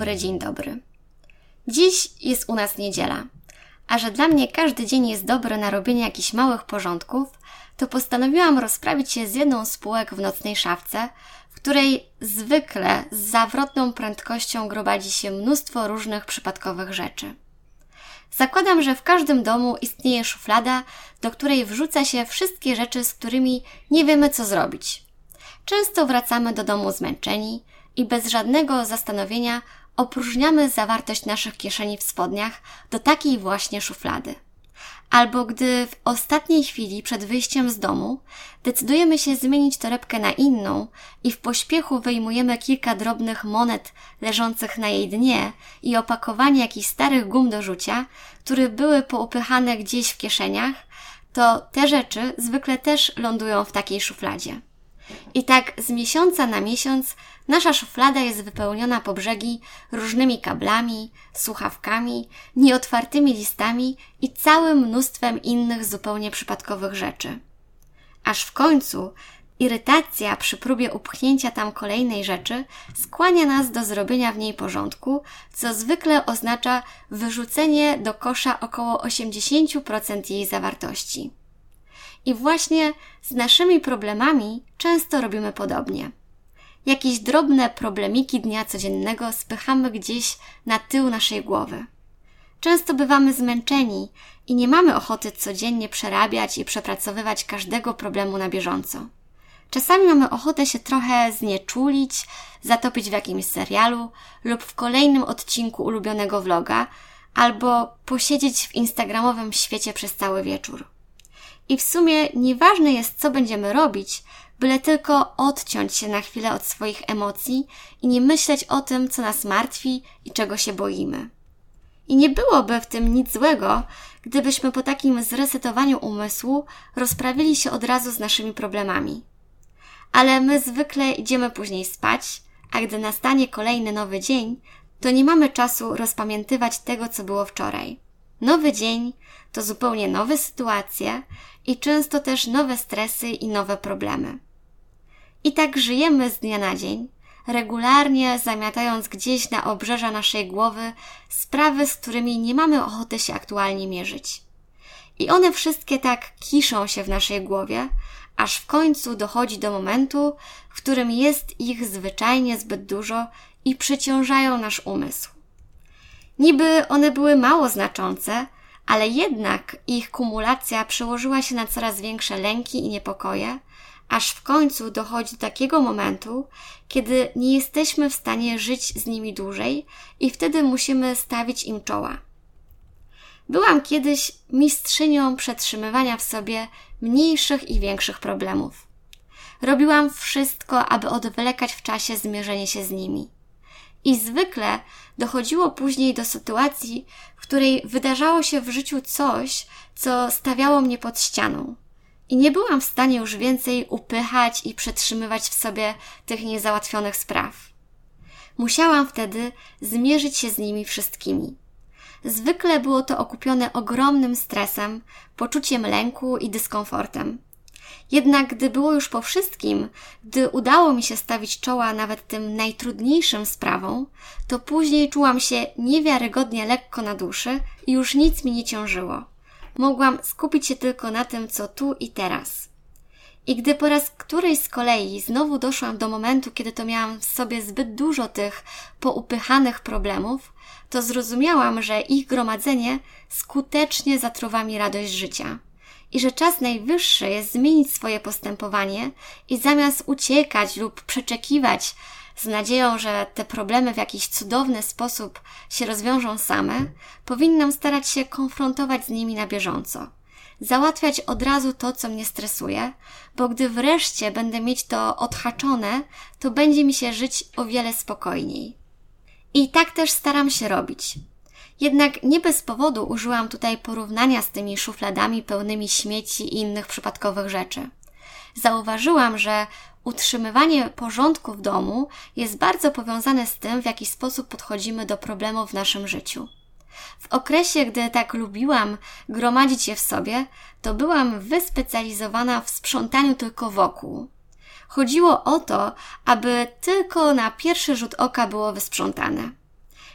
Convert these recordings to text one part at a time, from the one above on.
dobry, dzień dobry. Dziś jest u nas niedziela, a że dla mnie każdy dzień jest dobry na robienie jakichś małych porządków, to postanowiłam rozprawić się z jedną z spółek w nocnej szafce, w której zwykle z zawrotną prędkością gromadzi się mnóstwo różnych przypadkowych rzeczy. Zakładam, że w każdym domu istnieje szuflada, do której wrzuca się wszystkie rzeczy, z którymi nie wiemy co zrobić. Często wracamy do domu zmęczeni i bez żadnego zastanowienia opróżniamy zawartość naszych kieszeni w spodniach do takiej właśnie szuflady. Albo gdy w ostatniej chwili przed wyjściem z domu decydujemy się zmienić torebkę na inną i w pośpiechu wyjmujemy kilka drobnych monet leżących na jej dnie i opakowanie jakichś starych gum do rzucia, które były poupychane gdzieś w kieszeniach, to te rzeczy zwykle też lądują w takiej szufladzie. I tak z miesiąca na miesiąc nasza szuflada jest wypełniona po brzegi różnymi kablami, słuchawkami, nieotwartymi listami i całym mnóstwem innych zupełnie przypadkowych rzeczy. Aż w końcu irytacja przy próbie upchnięcia tam kolejnej rzeczy skłania nas do zrobienia w niej porządku, co zwykle oznacza wyrzucenie do kosza około 80% jej zawartości. I właśnie z naszymi problemami często robimy podobnie. Jakieś drobne problemiki dnia codziennego spychamy gdzieś na tył naszej głowy. Często bywamy zmęczeni i nie mamy ochoty codziennie przerabiać i przepracowywać każdego problemu na bieżąco. Czasami mamy ochotę się trochę znieczulić, zatopić w jakimś serialu lub w kolejnym odcinku ulubionego vloga, albo posiedzieć w instagramowym świecie przez cały wieczór. I w sumie nieważne jest, co będziemy robić, byle tylko odciąć się na chwilę od swoich emocji i nie myśleć o tym, co nas martwi i czego się boimy. I nie byłoby w tym nic złego, gdybyśmy po takim zresetowaniu umysłu rozprawili się od razu z naszymi problemami. Ale my zwykle idziemy później spać, a gdy nastanie kolejny nowy dzień, to nie mamy czasu rozpamiętywać tego, co było wczoraj. Nowy dzień to zupełnie nowe sytuacje i często też nowe stresy i nowe problemy. I tak żyjemy z dnia na dzień, regularnie zamiatając gdzieś na obrzeża naszej głowy sprawy, z którymi nie mamy ochoty się aktualnie mierzyć. I one wszystkie tak kiszą się w naszej głowie, aż w końcu dochodzi do momentu, w którym jest ich zwyczajnie zbyt dużo i przeciążają nasz umysł. Niby one były mało znaczące, ale jednak ich kumulacja przełożyła się na coraz większe lęki i niepokoje, aż w końcu dochodzi do takiego momentu, kiedy nie jesteśmy w stanie żyć z nimi dłużej i wtedy musimy stawić im czoła. Byłam kiedyś mistrzynią przetrzymywania w sobie mniejszych i większych problemów. Robiłam wszystko, aby odwlekać w czasie zmierzenie się z nimi. I zwykle dochodziło później do sytuacji, w której wydarzało się w życiu coś, co stawiało mnie pod ścianą. I nie byłam w stanie już więcej upychać i przetrzymywać w sobie tych niezałatwionych spraw. Musiałam wtedy zmierzyć się z nimi wszystkimi. Zwykle było to okupione ogromnym stresem, poczuciem lęku i dyskomfortem. Jednak gdy było już po wszystkim, gdy udało mi się stawić czoła nawet tym najtrudniejszym sprawom, to później czułam się niewiarygodnie lekko na duszy i już nic mi nie ciążyło. Mogłam skupić się tylko na tym, co tu i teraz. I gdy po raz którejś z kolei znowu doszłam do momentu, kiedy to miałam w sobie zbyt dużo tych poupychanych problemów, to zrozumiałam, że ich gromadzenie skutecznie zatruwa mi radość życia i że czas najwyższy jest zmienić swoje postępowanie i zamiast uciekać lub przeczekiwać z nadzieją, że te problemy w jakiś cudowny sposób się rozwiążą same, powinnam starać się konfrontować z nimi na bieżąco. Załatwiać od razu to, co mnie stresuje, bo gdy wreszcie będę mieć to odhaczone, to będzie mi się żyć o wiele spokojniej. I tak też staram się robić. Jednak nie bez powodu użyłam tutaj porównania z tymi szufladami pełnymi śmieci i innych przypadkowych rzeczy. Zauważyłam, że utrzymywanie porządku w domu jest bardzo powiązane z tym, w jaki sposób podchodzimy do problemów w naszym życiu. W okresie, gdy tak lubiłam gromadzić je w sobie, to byłam wyspecjalizowana w sprzątaniu tylko wokół. Chodziło o to, aby tylko na pierwszy rzut oka było wysprzątane.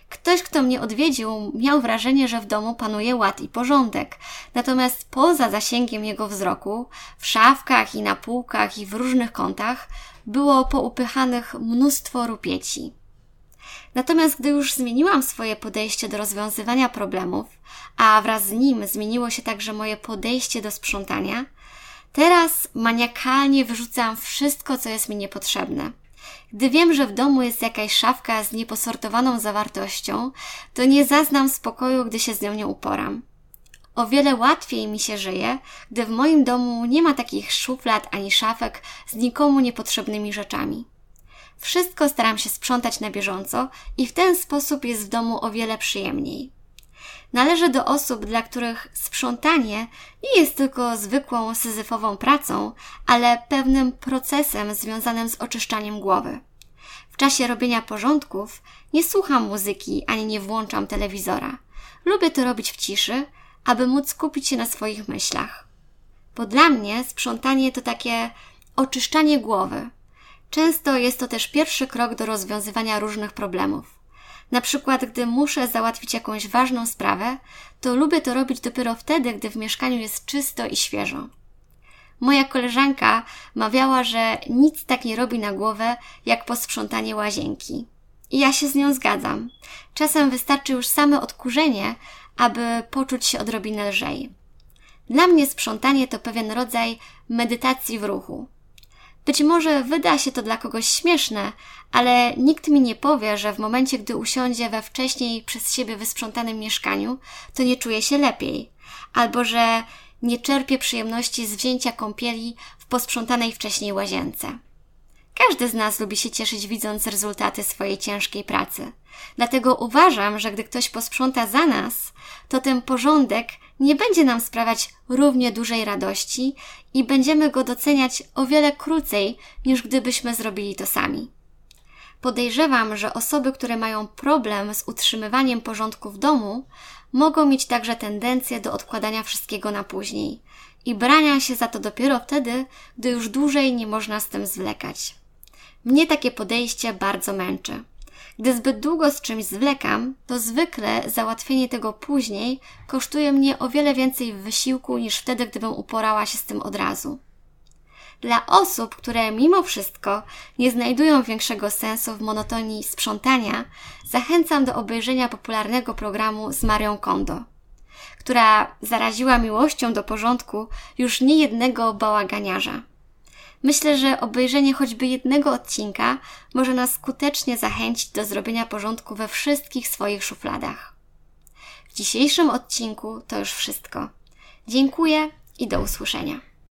Ktoś, kto mnie odwiedził, miał wrażenie, że w domu panuje ład i porządek. Natomiast poza zasięgiem jego wzroku, w szafkach i na półkach i w różnych kątach, było poupychanych mnóstwo rupieci. Natomiast gdy już zmieniłam swoje podejście do rozwiązywania problemów, a wraz z nim zmieniło się także moje podejście do sprzątania, teraz maniakalnie wyrzucam wszystko, co jest mi niepotrzebne. Gdy wiem, że w domu jest jakaś szafka z nieposortowaną zawartością, to nie zaznam spokoju, gdy się z nią nie uporam. O wiele łatwiej mi się żyje, gdy w moim domu nie ma takich szuflad ani szafek z nikomu niepotrzebnymi rzeczami. Wszystko staram się sprzątać na bieżąco i w ten sposób jest w domu o wiele przyjemniej. Należę do osób, dla których sprzątanie nie jest tylko zwykłą syzyfową pracą, ale pewnym procesem związanym z oczyszczaniem głowy. W czasie robienia porządków nie słucham muzyki ani nie włączam telewizora. Lubię to robić w ciszy, aby móc skupić się na swoich myślach. Bo dla mnie sprzątanie to takie oczyszczanie głowy. Często jest to też pierwszy krok do rozwiązywania różnych problemów. Na przykład, gdy muszę załatwić jakąś ważną sprawę, to lubię to robić dopiero wtedy, gdy w mieszkaniu jest czysto i świeżo. Moja koleżanka mawiała, że nic tak nie robi na głowę, jak posprzątanie łazienki. I ja się z nią zgadzam. Czasem wystarczy już same odkurzenie, aby poczuć się odrobinę lżej. Dla mnie sprzątanie to pewien rodzaj medytacji w ruchu. Być może wyda się to dla kogoś śmieszne, ale nikt mi nie powie, że w momencie, gdy usiądzie we wcześniej przez siebie wysprzątanym mieszkaniu, to nie czuje się lepiej, albo że nie czerpie przyjemności z wzięcia kąpieli w posprzątanej wcześniej łazience. Każdy z nas lubi się cieszyć widząc rezultaty swojej ciężkiej pracy. Dlatego uważam, że gdy ktoś posprząta za nas, to ten porządek nie będzie nam sprawiać równie dużej radości i będziemy go doceniać o wiele krócej, niż gdybyśmy zrobili to sami. Podejrzewam, że osoby, które mają problem z utrzymywaniem porządku w domu, mogą mieć także tendencję do odkładania wszystkiego na później i brania się za to dopiero wtedy, gdy już dłużej nie można z tym zwlekać. Mnie takie podejście bardzo męczy. Gdy zbyt długo z czymś zwlekam, to zwykle załatwienie tego później kosztuje mnie o wiele więcej wysiłku niż wtedy, gdybym uporała się z tym od razu. Dla osób, które mimo wszystko nie znajdują większego sensu w monotonii sprzątania, zachęcam do obejrzenia popularnego programu z Marią Kondo, która zaraziła miłością do porządku już niejednego bałaganiarza. Myślę, że obejrzenie choćby jednego odcinka może nas skutecznie zachęcić do zrobienia porządku we wszystkich swoich szufladach. W dzisiejszym odcinku to już wszystko. Dziękuję i do usłyszenia.